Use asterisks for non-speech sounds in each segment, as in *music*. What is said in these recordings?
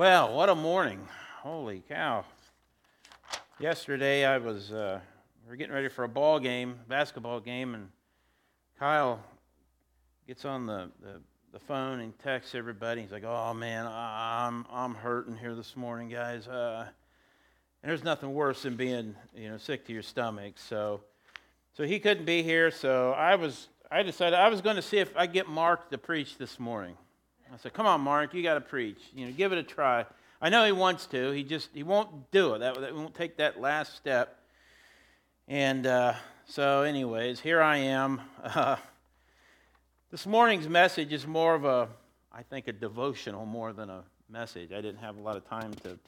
Well, what a morning. Holy cow. Yesterday I was, uh, we were getting ready for a ball game, basketball game, and Kyle gets on the, the, the phone and texts everybody. He's like, oh man, I'm, I'm hurting here this morning, guys. Uh, and there's nothing worse than being, you know, sick to your stomach. So, so he couldn't be here. So I was, I decided I was going to see if I get Mark to preach this morning. I said, "Come on, Mark, you got to preach. You know, give it a try." I know he wants to. He just he won't do it. That, that won't take that last step. And uh, so, anyways, here I am. Uh, this morning's message is more of a, I think, a devotional more than a message. I didn't have a lot of time to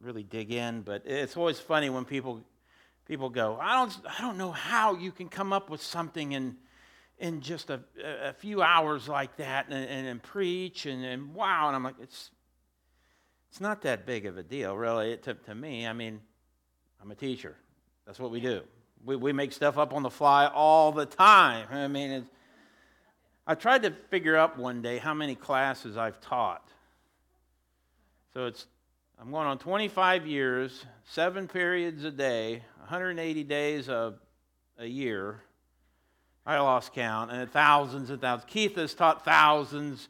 really dig in, but it's always funny when people people go, "I don't I don't know how you can come up with something and." In just a, a few hours like that and, and, and preach and, and, wow. And I'm like, it's, it's not that big of a deal, really, to, to me. I mean, I'm a teacher. That's what we do. We, we make stuff up on the fly all the time. I mean, I tried to figure out one day how many classes I've taught. So it's I'm going on 25 years, seven periods a day, 180 days a, a year. I lost count, and thousands and thousands. Keith has taught thousands.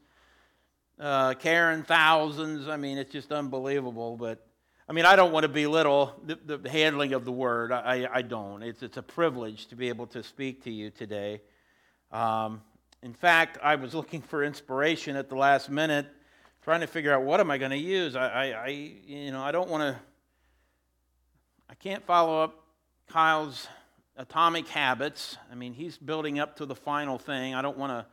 Uh, Karen, thousands. I mean, it's just unbelievable. But I mean, I don't want to belittle the, the handling of the word. I, I don't. It's, it's a privilege to be able to speak to you today. Um, in fact, I was looking for inspiration at the last minute, trying to figure out what am I going to use. I, I, I, you know, I don't want to. I can't follow up Kyle's atomic habits. I mean, he's building up to the final thing. I don't want to,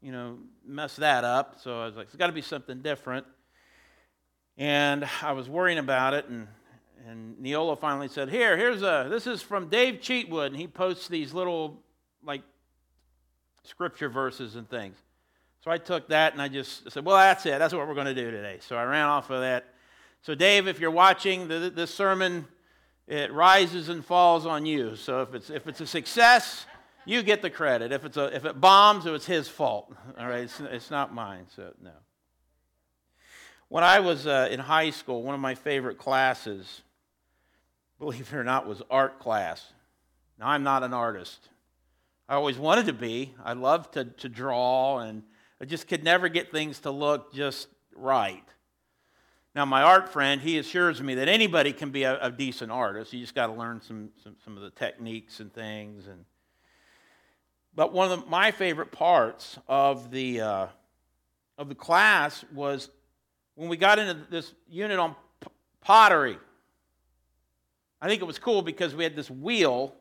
you know, mess that up. So I was like, it's got to be something different. And I was worrying about it, and and Neola finally said, "Here, here's a. This is from Dave Cheatwood, and he posts these little like scripture verses and things." So I took that and I just said, "Well, that's it. That's what we're going to do today." So I ran off of that. So Dave, if you're watching the, this sermon it rises and falls on you. So if it's, if it's a success, you get the credit. If, it's a, if it bombs, it's his fault. All right, it's, it's not mine, so no. When I was uh, in high school, one of my favorite classes, believe it or not, was art class. Now, I'm not an artist. I always wanted to be. I loved to, to draw, and I just could never get things to look just right. Now, my art friend, he assures me that anybody can be a, a decent artist. You just got to learn some, some, some, of the techniques and things. And, but one of the, my favorite parts of the, uh, of the class was when we got into this unit on p- pottery. I think it was cool because we had this wheel,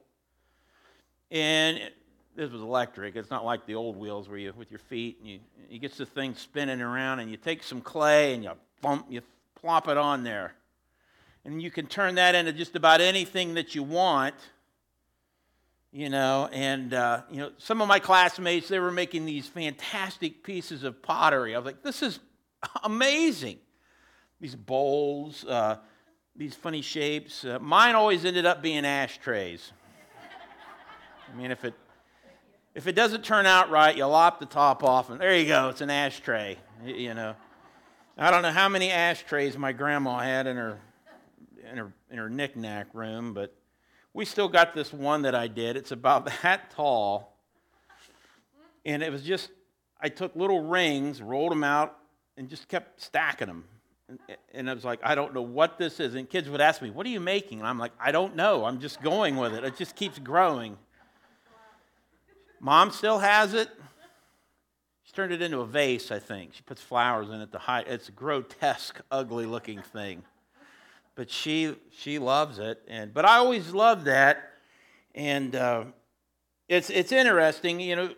and it, this was electric. It's not like the old wheels where you, with your feet, and you, you get the thing spinning around, and you take some clay and you bump, you plop it on there. And you can turn that into just about anything that you want. You know, and, uh, you know, some of my classmates, they were making these fantastic pieces of pottery. I was like, this is amazing. These bowls, uh, these funny shapes. Uh, mine always ended up being ashtrays. I mean, if it, if it doesn't turn out right, you lop the top off, and there you go, it's an ashtray, you know. I don't know how many ashtrays my grandma had in her in her in her knickknack room, but we still got this one that I did. It's about *laughs* that tall, and it was just I took little rings, rolled them out, and just kept stacking them. And, and I was like, I don't know what this is. And kids would ask me, "What are you making?" And I'm like, I don't know. I'm just going with it. It just keeps growing. Mom still has it. She turned it into a vase, I think. She puts flowers in it to hide. It's a grotesque, ugly looking thing. But she she loves it. And but I always loved that. And uh, it's it's interesting, you know.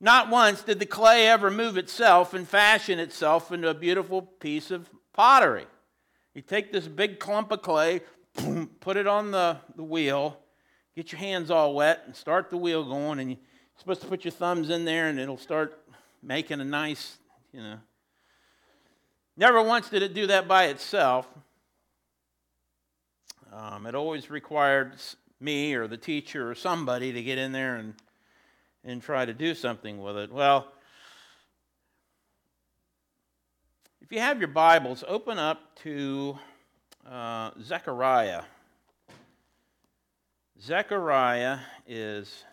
Not once did the clay ever move itself and fashion itself into a beautiful piece of pottery. You take this big clump of clay, put it on the, the wheel, get your hands all wet, and start the wheel going. And you're supposed to put your thumbs in there, and it'll start making a nice, you know. Never once did it do that by itself. Um, it always required me or the teacher or somebody to get in there and, and try to do something with it. Well, If you have your Bibles, open up to uh, Zechariah. Zechariah is, is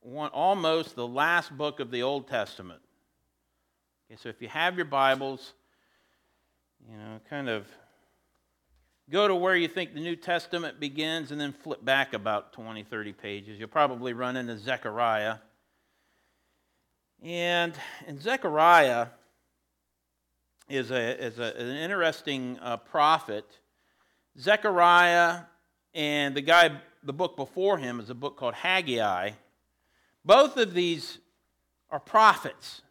one, almost the last book of the Old Testament. Okay, so if you have your Bibles, you know, kind of go to where you think the New Testament begins and then flip back about 20, 30 pages. You'll probably run into Zechariah. And in Zechariah is, a, is a, an interesting uh, prophet. Zechariah and the guy, the book before him is a book called Haggai. Both of these are prophets.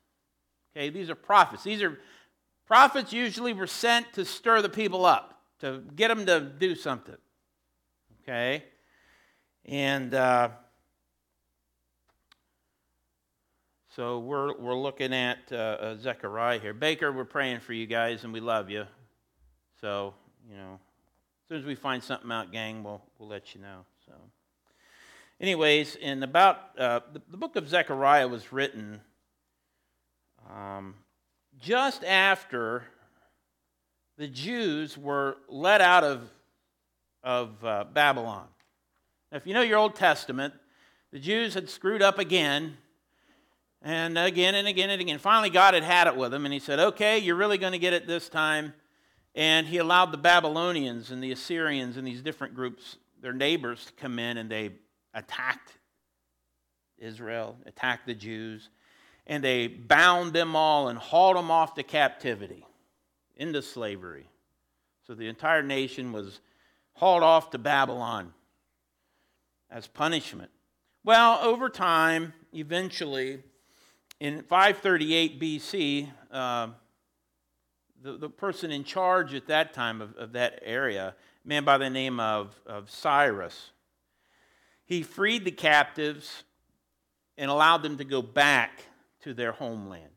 Okay, these are prophets. These are prophets usually were sent to stir the people up, to get them to do something. Okay? And uh, So we're, we're looking at uh, uh, Zechariah here. Baker, we're praying for you guys and we love you. So, you know, as soon as we find something out, gang, we'll, we'll let you know. Anyways, in about uh, the, the, book of Zechariah was written um, just after the Jews were let out of, of uh, Babylon. Now, if you know your Old Testament, the Jews had screwed up again and again and again and again. Finally, God had had it with them, and he said, Okay, you're really going to get it this time. And he allowed the Babylonians and the Assyrians and these different groups, their neighbors, to come in and they attacked Israel, attacked the Jews, and they bound them all and hauled them off to captivity, into slavery. So the entire nation was hauled off to Babylon as punishment. Well, over time, eventually, in 538 BC, uh, the, the person in charge at that time of, of that area, man by the name of, of Cyrus, he freed the captives and allowed them to go back to their homeland.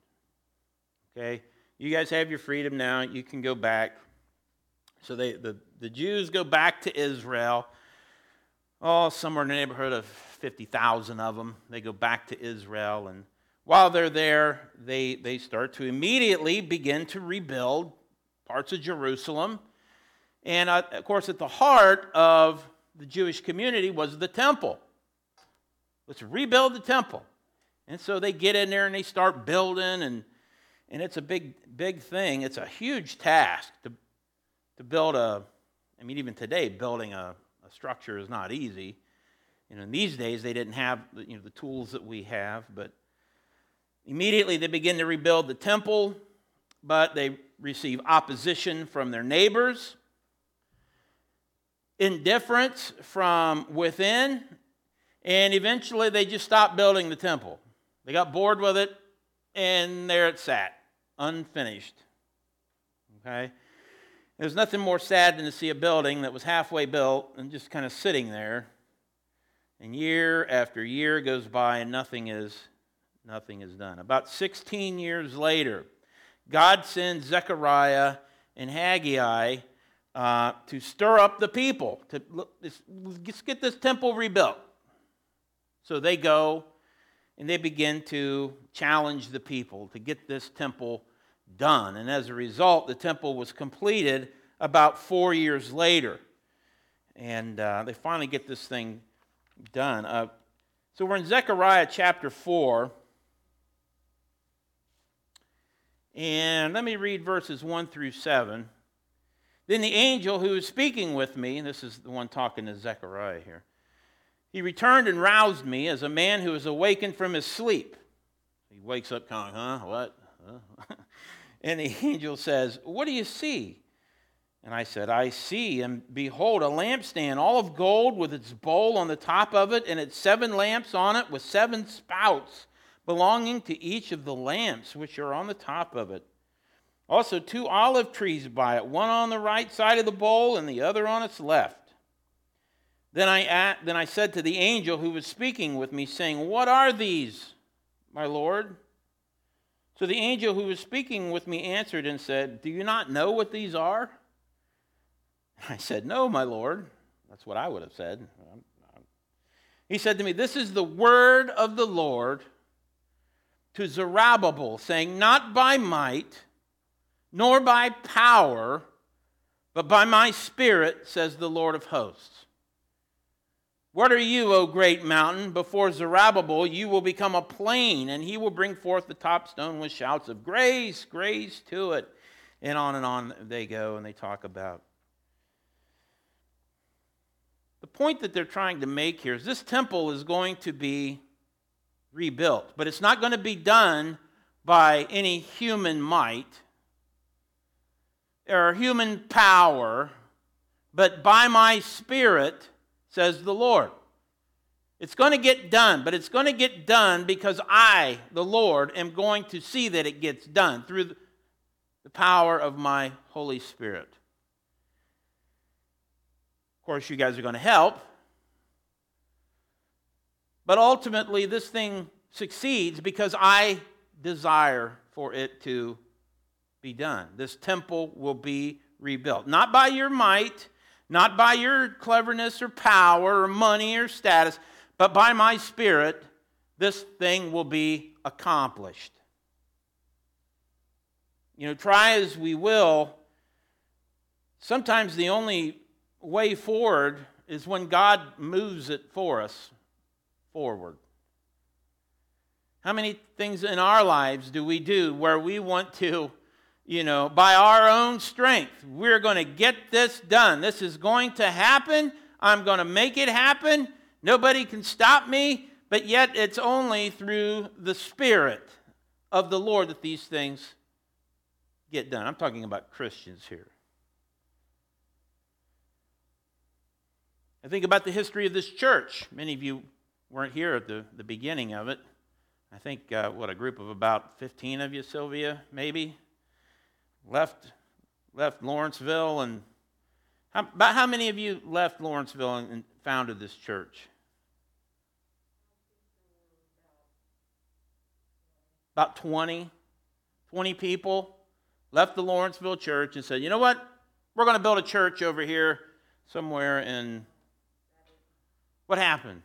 Okay? You guys have your freedom now. You can go back. So they, the, the Jews go back to Israel. Oh, somewhere in the neighborhood of 50,000 of them. They go back to Israel and while they're there, they, they start to immediately begin to rebuild parts of Jerusalem. And uh, of course, at the heart of the Jewish community was the temple. Let's rebuild the temple. And so they get in there and they start building, and, and it's a big, big thing. It's a huge task to, to build a, I mean, even today, building a, a structure is not easy. You know, in these days, they didn't have you know, the tools that we have, but Immediately, they begin to rebuild the temple, but they receive opposition from their neighbors, indifference from within, and eventually they just stopped building the temple. They got bored with it, and there it sat, unfinished. Okay? There's nothing more sad than to see a building that was halfway built and just kind of sitting there. And year after year goes by and nothing is nothing is done. About 16 years later, God sends Zechariah and Haggai uh, to stir up the people. To let's get this temple rebuilt. So they go and they begin to challenge the people to get this temple done. And as a result, the temple was completed about four years later. And uh, they finally get this thing done. Uh, so we're in Zechariah chapter 4. And let me read verses 1 through 7. Then the angel who was speaking with me, and this is the one talking to Zechariah here, he returned and roused me as a man who is awakened from his sleep. He wakes up kind of, huh? What? Huh? *laughs* and the angel says, What do you see? And I said, I see, and behold, a lampstand, all of gold, with its bowl on the top of it, and its seven lamps on it, with seven spouts belonging to each of the lamps which are on the top of it. Also, two olive trees by it, one on the right side of the bowl and the other on its left. Then I, then I said to the angel who was speaking with me, saying, What are these, my Lord? So the angel who was speaking with me answered and said, Do you not know what these are? *laughs* I said, No, my Lord. That's what I would have said. He said to me, This is the word of the Lord to Zerubbabel, saying, Not by might, nor by power, but by my Spirit, says the Lord of hosts. What are you, O great mountain? Before Zerubbabel, you will become a plain, and he will bring forth the top stone with shouts of grace, grace to it. And on and on they go, and they talk about. The point that they're trying to make here is this temple is going to be rebuilt, but it's not going to be done by any human might or human power, but by my spirit says the Lord. It's going to get done, but it's going to get done because I, the Lord, am going to see that it gets done through the power of my Holy Spirit. Of course, you guys are going to help. But ultimately, this thing succeeds because I desire for it to be done. This temple will be rebuilt. Not by your might, not by your cleverness or power or money or status, but by my spirit, this thing will be accomplished. You know, try as we will, sometimes the only way forward is when God moves it for us forward. How many things in our lives do we do where we want to you know, by our own strength. We're going to get this done. This is going to happen. I'm going to make it happen. Nobody can stop me. But yet, it's only through the Spirit of the Lord that these things get done. I'm talking about Christians here. I think about the history of this church. Many of you weren't here at the, the beginning of it. I think, uh, what, a group of about 15 of you, Sylvia, maybe? Left, left Lawrenceville, and how, about how many of you left Lawrenceville and, and founded this church? About 20, 20 people left the Lawrenceville church and said, you know what? We're going to build a church over here somewhere in. What happened?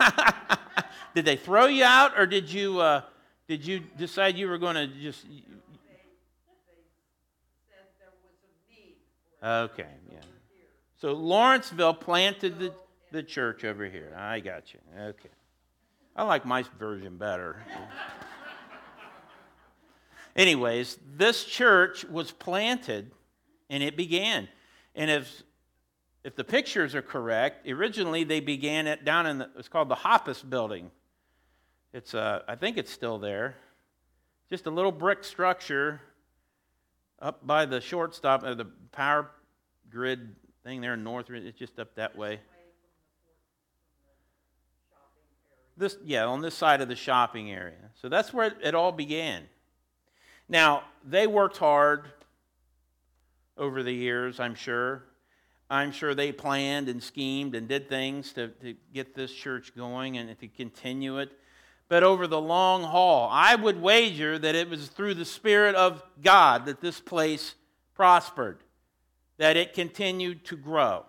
*laughs* *laughs* *laughs* did they throw you out, or did you uh, did you decide you were going to just? Okay, yeah. So Lawrenceville planted the, the church over here. I got you. Okay. I like my version better. Anyways, this church was planted and it began. And if if the pictures are correct, originally they began it down in the, it's called the Hoppus building. It's, uh, I think it's still there. Just a little brick structure up by the shortstop, uh, the power grid thing there in North. It's just up that way. This, yeah, on this side of the shopping area. So that's where it all began. Now, they worked hard over the years, I'm sure. I'm sure they planned and schemed and did things to, to get this church going and to continue it but over the long haul. I would wager that it was through the Spirit of God that this place prospered, that it continued to grow,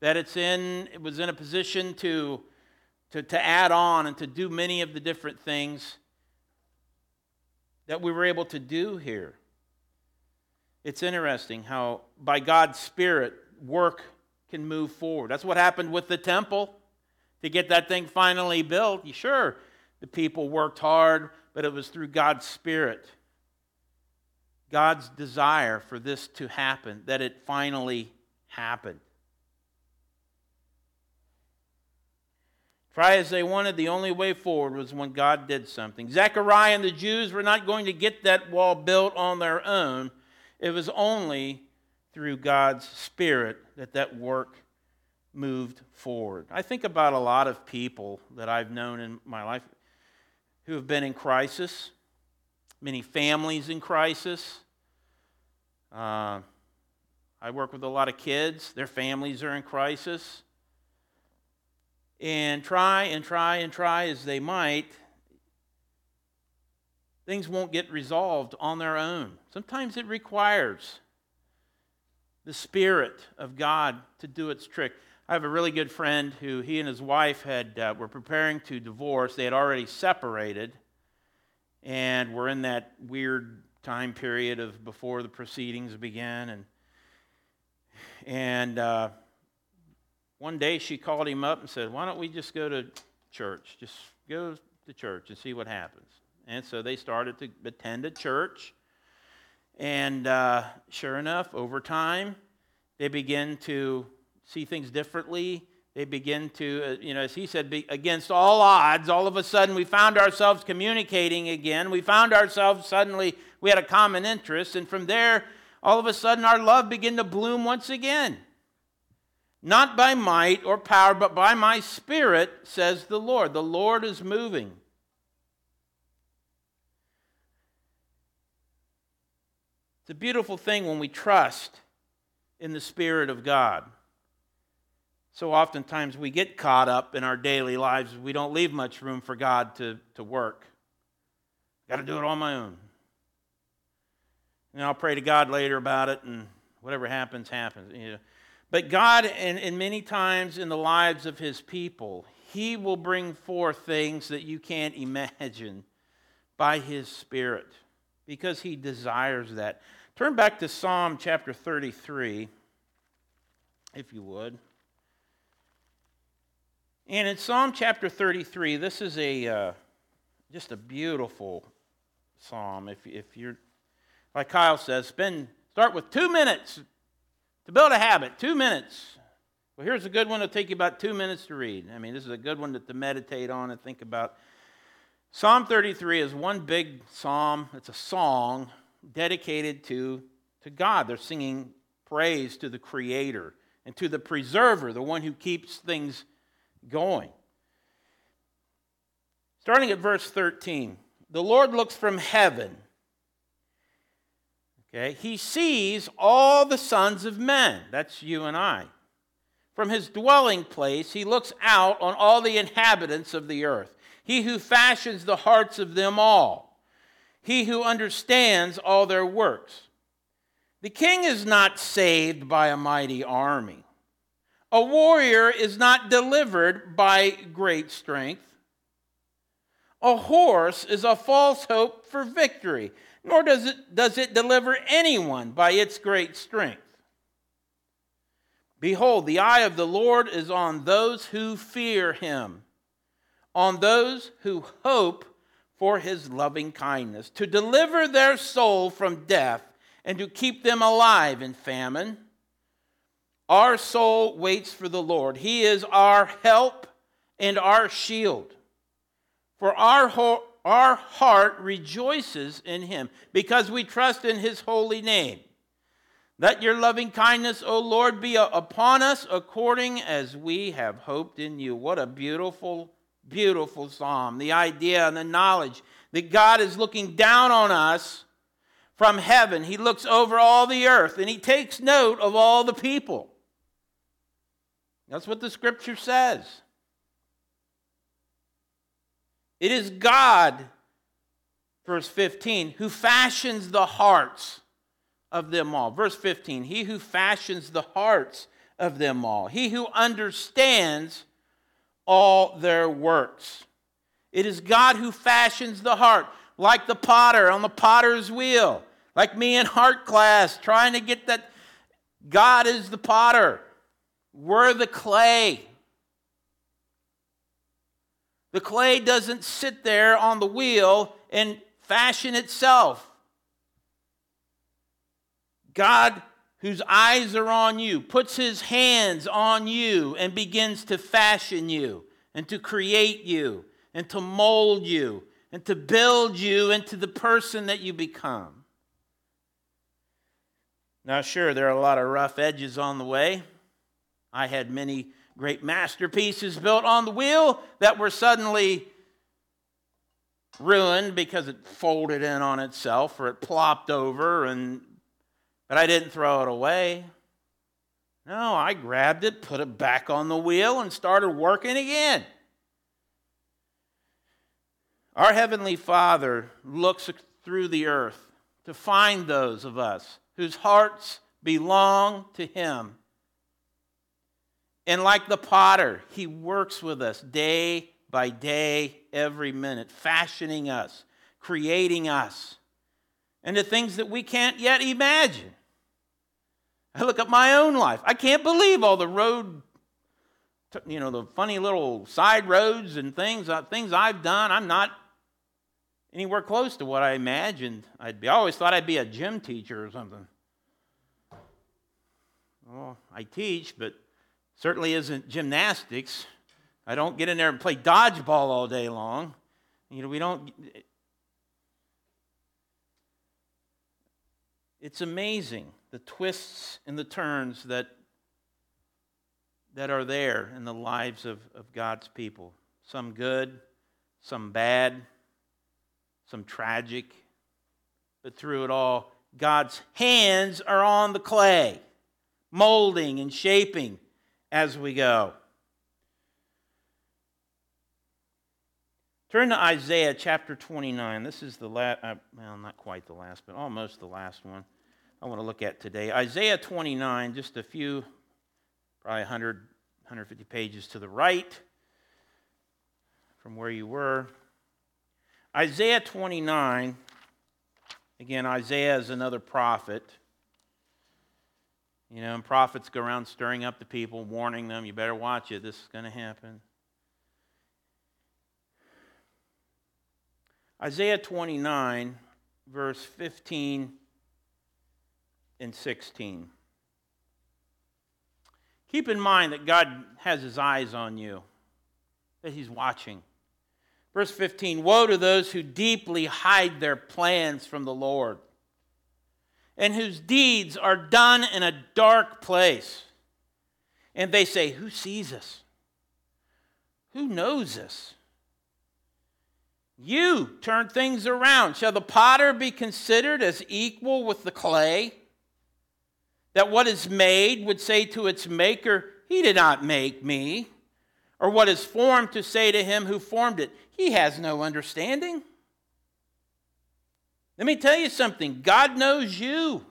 that it's in, it was in a position to, to, to add on and to do many of the different things that we were able to do here. It's interesting how, by God's Spirit, work can move forward. That's what happened with the temple to get that thing finally built. Sure, the people worked hard, but it was through God's Spirit, God's desire for this to happen, that it finally happened. Try as they wanted, the only way forward was when God did something. Zechariah and the Jews were not going to get that wall built on their own. It was only through God's Spirit that that work moved forward. I think about a lot of people that I've known in my life who have been in crisis, many families in crisis. Uh, I work with a lot of kids, their families are in crisis. And try and try and try as they might, things won't get resolved on their own. Sometimes it requires the Spirit of God to do its trick. I have a really good friend who he and his wife had uh, were preparing to divorce. They had already separated, and were in that weird time period of before the proceedings began. And and uh, one day she called him up and said, "Why don't we just go to church? Just go to church and see what happens." And so they started to attend a church. And uh, sure enough, over time, they begin to see things differently. They begin to, uh, you know, as he said, against all odds, all of a sudden we found ourselves communicating again. We found ourselves suddenly, we had a common interest. And from there, all of a sudden, our love began to bloom once again. Not by might or power, but by my spirit, says the Lord. The Lord is moving. A beautiful thing when we trust in the Spirit of God. So oftentimes we get caught up in our daily lives, we don't leave much room for God to, to work. Got to do it on my own. And I'll pray to God later about it, and whatever happens, happens. You know. But God, and many times in the lives of His people, He will bring forth things that you can't *laughs* imagine by His Spirit because He desires that. Turn back to Psalm chapter 33, if you would. And in Psalm chapter 33, this is a uh, just a beautiful psalm. If, if you're, like Kyle says, spend, start with two minutes to build a habit. Two minutes. Well, here's a good one. It'll take you about two minutes to read. I mean, this is a good one to, to meditate on and think about. Psalm 33 is one big psalm. It's a song dedicated to, to God. They're singing praise to the Creator and to the Preserver, the one who keeps things going. Starting at verse 13 The Lord looks from heaven. Okay, he sees all the sons of men. That's you and I. From his dwelling place, he looks out on all the inhabitants of the earth. He who fashions the hearts of them all, he who understands all their works. The king is not saved by a mighty army a warrior is not delivered by great strength. A horse is a false hope for victory, nor does it, does it deliver anyone by its great strength. Behold, the eye of the Lord is on those who fear him, on those who hope for his loving kindness, to deliver their soul from death and to keep them alive in famine. Our soul waits for the Lord. He is our help and our shield. For our, ho- our heart rejoices in him because we trust in his holy name. Let your loving kindness, O Lord, be upon us according as we have hoped in you. What a beautiful, beautiful psalm. The idea and the knowledge that God is looking down on us from heaven. He looks over all the earth and he takes note of all the people. That's what the scripture says. It is God, verse 15, who fashions the hearts of them all. Verse 15, he who fashions the hearts of them all, he who understands all their works. It is God who fashions the heart, like the potter on the potter's wheel, like me in heart class, trying to get that God is the potter. We're the clay. The clay doesn't sit there on the wheel and fashion itself. God, whose eyes are on you, puts his hands on you and begins to fashion you and to create you and to mold you and to build you into the person that you become. Now, sure, there are a lot of rough edges on the way. I had many great masterpieces built on the wheel that were suddenly ruined because it folded in on itself or it plopped over and but I didn't throw it away. No, I grabbed it, put it back on the wheel and started working again. Our heavenly Father looks through the earth to find those of us whose hearts belong to him And like the potter, he works with us day by day, every minute, fashioning us, creating us into things that we can't yet imagine. I look at my own life. I can't believe all the road, you know, the funny little side roads and things, uh, things I've done. I'm not anywhere close to what I imagined I'd be. I always thought I'd be a gym teacher or something. Well, I teach, but certainly isn't gymnastics. I don't get in there and play dodgeball all day long. You know, we don't. It's amazing the twists and the turns that, that are there in the lives of, of God's people. Some good, some bad, some tragic. But through it all, God's hands are on the clay, molding and shaping as we go. Turn to Isaiah chapter 29. This is the last, uh, well, not quite the last, but almost the last one I want to look at today. Isaiah 29, just a few, probably 100, 150 pages to the right from where you were. Isaiah 29, again, Isaiah is another prophet. You know, and prophets go around stirring up the people, warning them, you better watch it, this is going to happen. Isaiah 29, verse 15 and 16. Keep in mind that God has his eyes on you, that he's watching. Verse 15 Woe to those who deeply hide their plans from the Lord, and whose deeds are done in a dark place. And they say, Who sees us? Who knows us? You turn things around. Shall the potter be considered as equal with the clay? That what is made would say to its maker, He did not make me. Or what is formed to say to him who formed it, He has no understanding. Let me tell you something God knows you,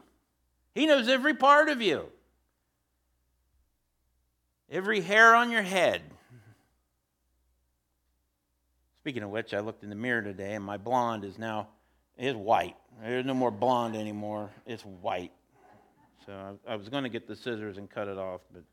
He knows every part of you, every hair on your head. Speaking of which, I looked in the mirror today and my blonde is now is white. There's no more blonde anymore. It's white. So I, I was going to get the scissors and cut it off, but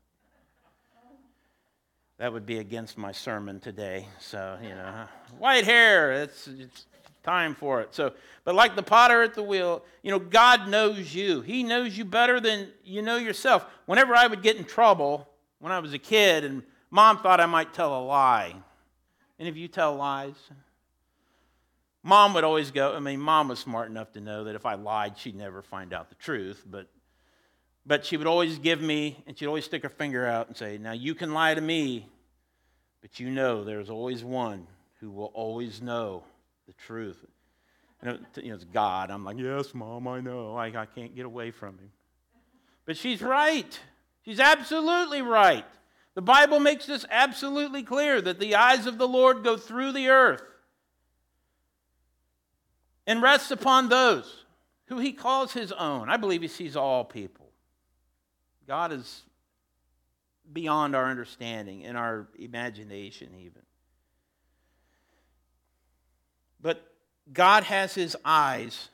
that would be against my sermon today. So, you know, white hair, it's, it's time for it. So, but like the potter at the wheel, you know, God knows you. He knows you better than you know yourself. Whenever I would get in trouble when I was a kid and mom thought I might tell a lie, any of you tell lies? Mom would always go, I mean, mom was smart enough to know that if I lied, she'd never find out the truth, but but she would always give me, and she'd always stick her finger out and say, Now you can lie to me, but you know there's always one who will always know the truth. And it, you know, it's God. I'm like, Yes, Mom, I know. I, I can't get away from him. But she's right. She's absolutely right. The Bible makes this absolutely clear that the eyes of the Lord go through the earth and rests upon those who he calls his own. I believe he sees all people. God is beyond our understanding and our imagination, even. But God has his eyes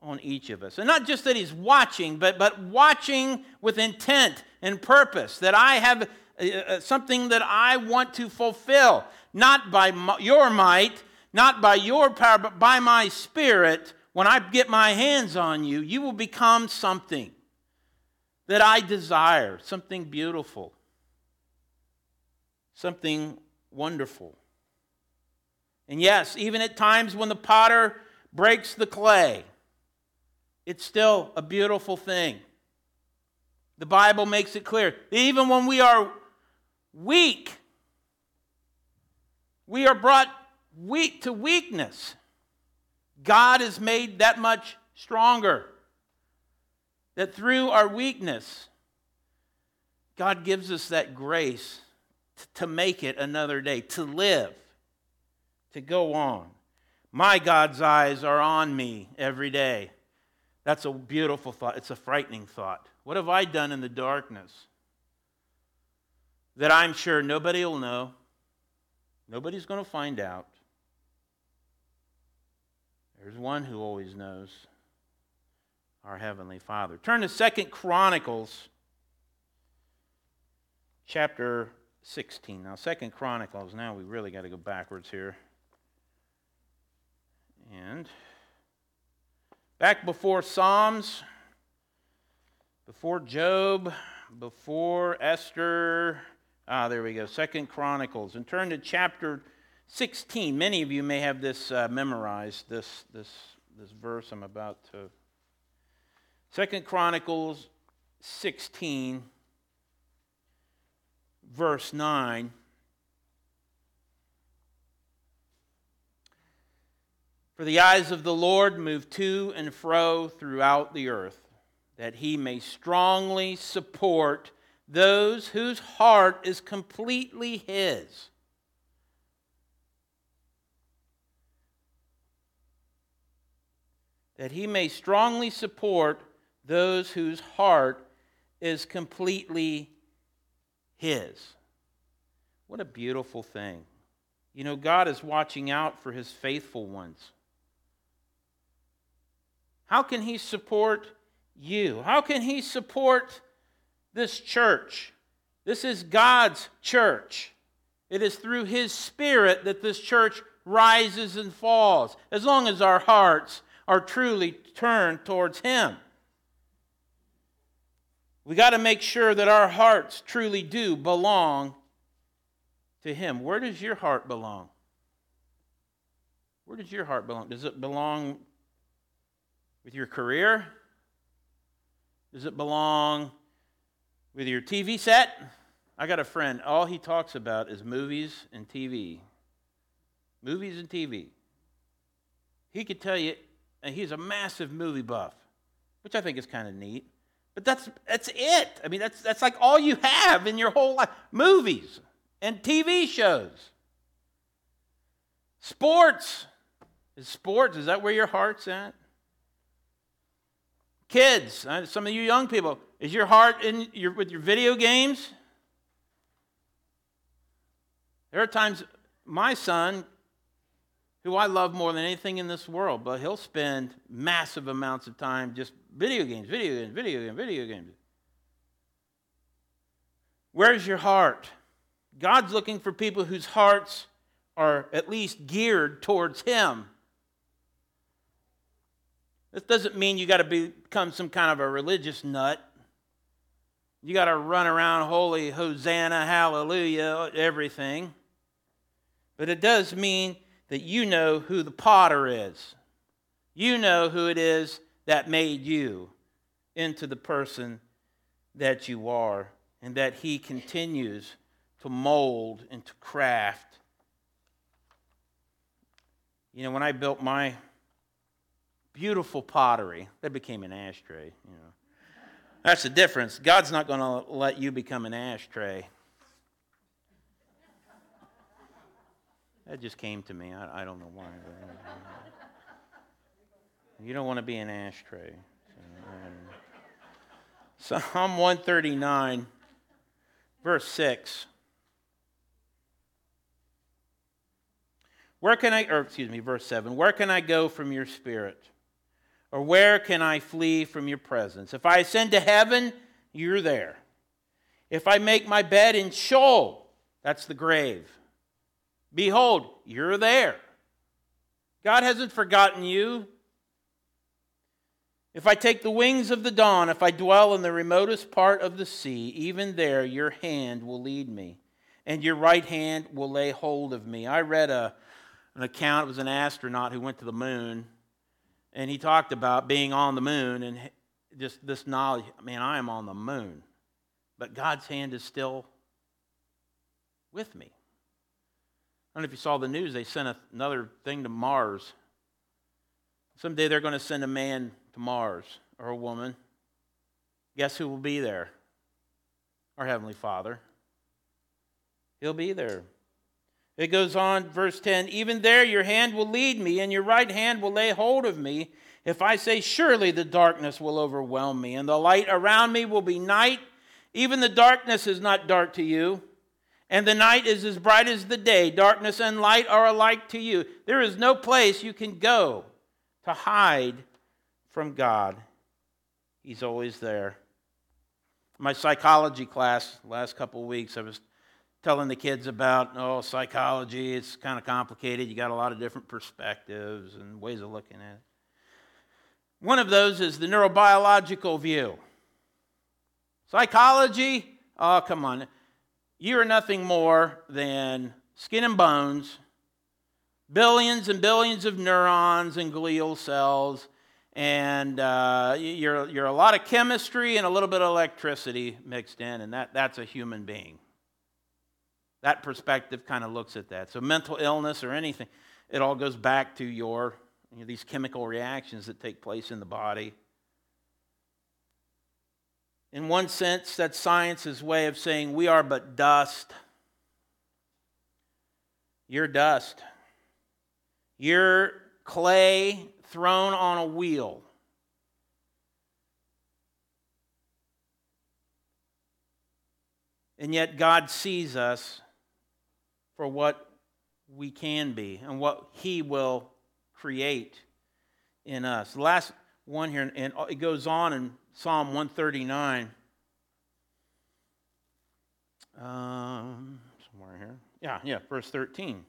on each of us. And not just that he's watching, but, but watching with intent and purpose, that I have uh, uh, something that I want to fulfill, not by your might, not by your power, but by my spirit. When I get my hands on you, you will become something that I desire, something beautiful, something wonderful. And yes, even at times when the potter breaks the clay, it's still a beautiful thing. The Bible makes it clear. Even when we are weak. We are brought weak to weakness. God is made that much stronger. That through our weakness, God gives us that grace to make it another day, to live, to go on. My God's eyes are on me every day. That's a beautiful thought. It's a frightening thought. What have I done in the darkness? that I'm sure nobody will know. Nobody's going to find out. There's one who always knows our Heavenly Father. Turn to Second Chronicles chapter 16. Now, Second Chronicles, now we really got to go backwards here. And back before Psalms, before Job, before Esther, ah, there we go, Second Chronicles. And turn to chapter 16. Many of you may have this uh, memorized, this, this, this verse I'm about to. Second Chronicles 16 verse 9. For the eyes of the Lord move to and fro throughout the earth, that he may strongly support those whose heart is completely his. That he may strongly support those whose heart is completely his. What a beautiful thing. You know, God is watching out for his faithful ones. How can he support you? How can he support this church? This is God's church. It is through his spirit that this church rises and falls, as long as our hearts are truly turned towards him. We got to make sure that our hearts truly do belong to Him. Where does your heart belong? Where does your heart belong? Does it belong with your career? Does it belong with your TV set? I got a friend, all he talks about is movies and TV. Movies and TV. He could tell you, and he's a massive movie buff, which I think is kind of neat. But that's, that's it. I mean, that's, that's like all you have in your whole life movies and TV shows. Sports. Is sports, is that where your heart's at? Kids, uh, some of you young people, is your heart in your, with your video games? There are times my son who I love more than anything in this world, but he'll spend massive amounts of time just video games, video games, video games, video games. Where's your heart? God's looking for people whose hearts are at least geared towards Him. This doesn't mean you got to become some kind of a religious nut. You got to run around holy, hosanna, hallelujah, everything. But it does mean that you know who the potter is. You know who it is that made you into the person that you are, and that He continues to mold and to craft. You know, when I built my beautiful pottery, that became an ashtray, you know. That's the difference. God's not going to let you become an ashtray. That just came to me. I, I don't know why. You don't want to be an ashtray. So, Psalm 139, verse 6. Where can I, or excuse me, verse 7. Where can I go from your spirit? Or where can I flee from your presence? If I ascend to heaven, you're there. If I make my bed in Sheol, that's the grave Behold, you're there. God hasn't forgotten you. If I take the wings of the dawn, if I dwell in the remotest part of the sea, even there your hand will lead me, and your right hand will lay hold of me. I read a, an account, it was an astronaut who went to the moon, and he talked about being on the moon and just this knowledge man, I am on the moon, but God's hand is still with me. I don't know if you saw the news, they sent another thing to Mars. Someday they're going to send a man to Mars or a woman. Guess who will be there? Our Heavenly Father. He'll be there. It goes on, verse 10 Even there your hand will lead me, and your right hand will lay hold of me. If I say, Surely the darkness will overwhelm me, and the light around me will be night, even the darkness is not dark to you. And the night is as bright as the day. Darkness and light are alike to you. There is no place you can go to hide from God. He's always there. My psychology class last couple of weeks, I was telling the kids about oh psychology. It's kind of complicated. You got a lot of different perspectives and ways of looking at it. One of those is the neurobiological view. Psychology, oh come on you are nothing more than skin and bones, billions and billions of neurons and glial cells, and uh, you're, you're a lot of chemistry and a little bit of electricity mixed in, and that, that's a human being. That perspective kind of looks at that. So, mental illness or anything, it all goes back to your you know, these chemical reactions that take place in the body. In one sense, that's science's way of saying we are but dust. You're dust. You're clay thrown on a wheel. And yet, God sees us for what we can be and what He will create in us. The last one here, and it goes on in Psalm 139. Um, somewhere here. Yeah, yeah, verse 13.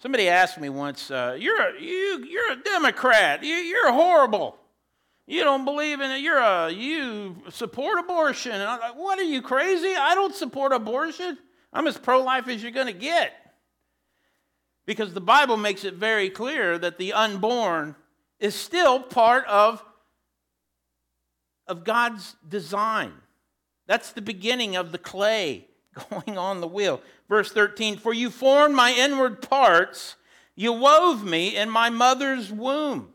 Somebody asked me once, uh, you're, a, you, you're a Democrat. You, you're horrible. You don't believe in it. You're a, you support abortion. And I'm like, what are you crazy? I don't support abortion. I'm as pro life as you're going to get. Because the Bible makes it very clear that the unborn is still part of of God's design. That's the beginning of the clay *laughs* going on the wheel. Verse 13 For you formed my inward parts, you wove me in my mother's womb.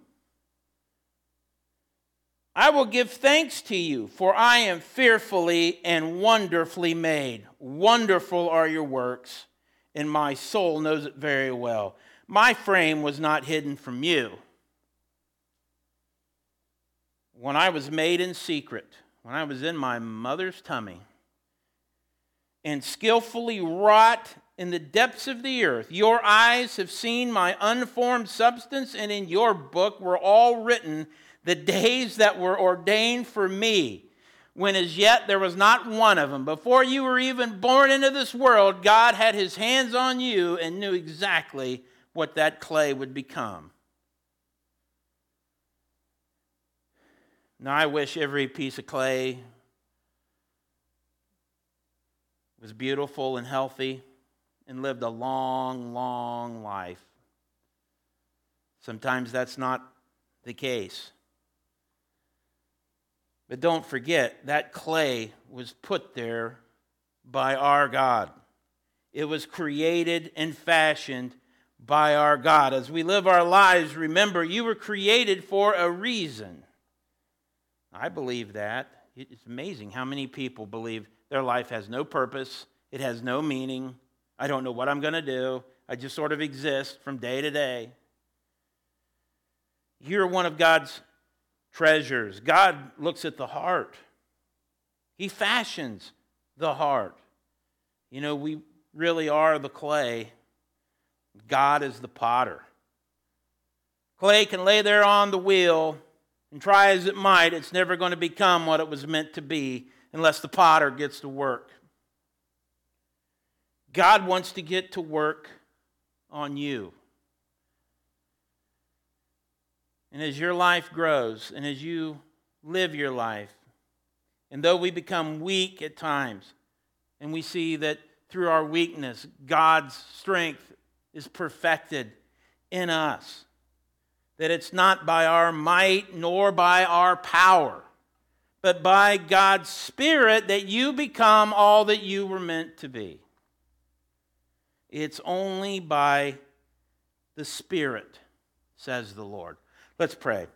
I will give thanks to you, for I am fearfully and wonderfully made. Wonderful are your works, and my soul knows it very well. My frame was not hidden from you when I was made in secret, when I was in my mother's tummy, and skillfully wrought in the depths of the earth, your eyes have seen my unformed substance, and in your book were all written the days that were ordained for me, when as yet there was not one of them. Before you were even born into this world, God had his hands on you and knew exactly what that clay would become. Now, I wish every piece of clay was beautiful and healthy and lived a long, long life. Sometimes that's not the case. But don't forget, that clay was put there by our God. It was created and fashioned by our God. As we live our lives, remember, you were created for a reason. I believe that. It's amazing how many people believe their life has no purpose, it has no meaning. I don't know what I'm going to do. I just sort of exist from day to day. You're one of God's treasures. God looks at the heart, He fashions the heart. You know, we really are the clay, God is the potter. Clay can lay there on the wheel and try as it might, it's never going to become what it was meant to be unless the potter gets to work. God wants to get to work on you. And as your life grows and as you live your life, and though we become weak at times, and we see that through our weakness, God's strength is perfected in us that it's not by our might nor by our power, but by God's Spirit that you become all that you were meant to be. It's only by the Spirit, says the Lord. Let's pray.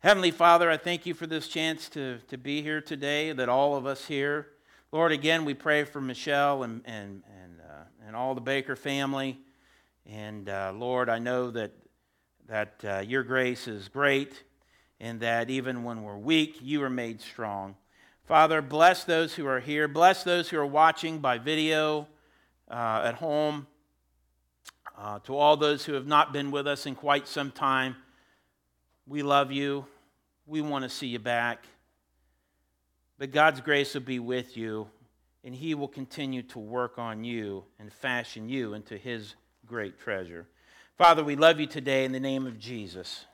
Heavenly Father, I thank you for this chance to, to be here today, that all of us here. Lord, again, we pray for Michelle and, and, and, uh, and all the Baker family. And uh, Lord, I know that that uh, your grace is great and that even when we're weak, you are made strong. Father, bless those who are here. Bless those who are watching by video uh, at home. Uh, to all those who have not been with us in quite some time, we love you. We want to see you back. But God's grace will be with you, and He will continue to work on you and fashion you into His great treasure. Father, we love you today in the name of Jesus.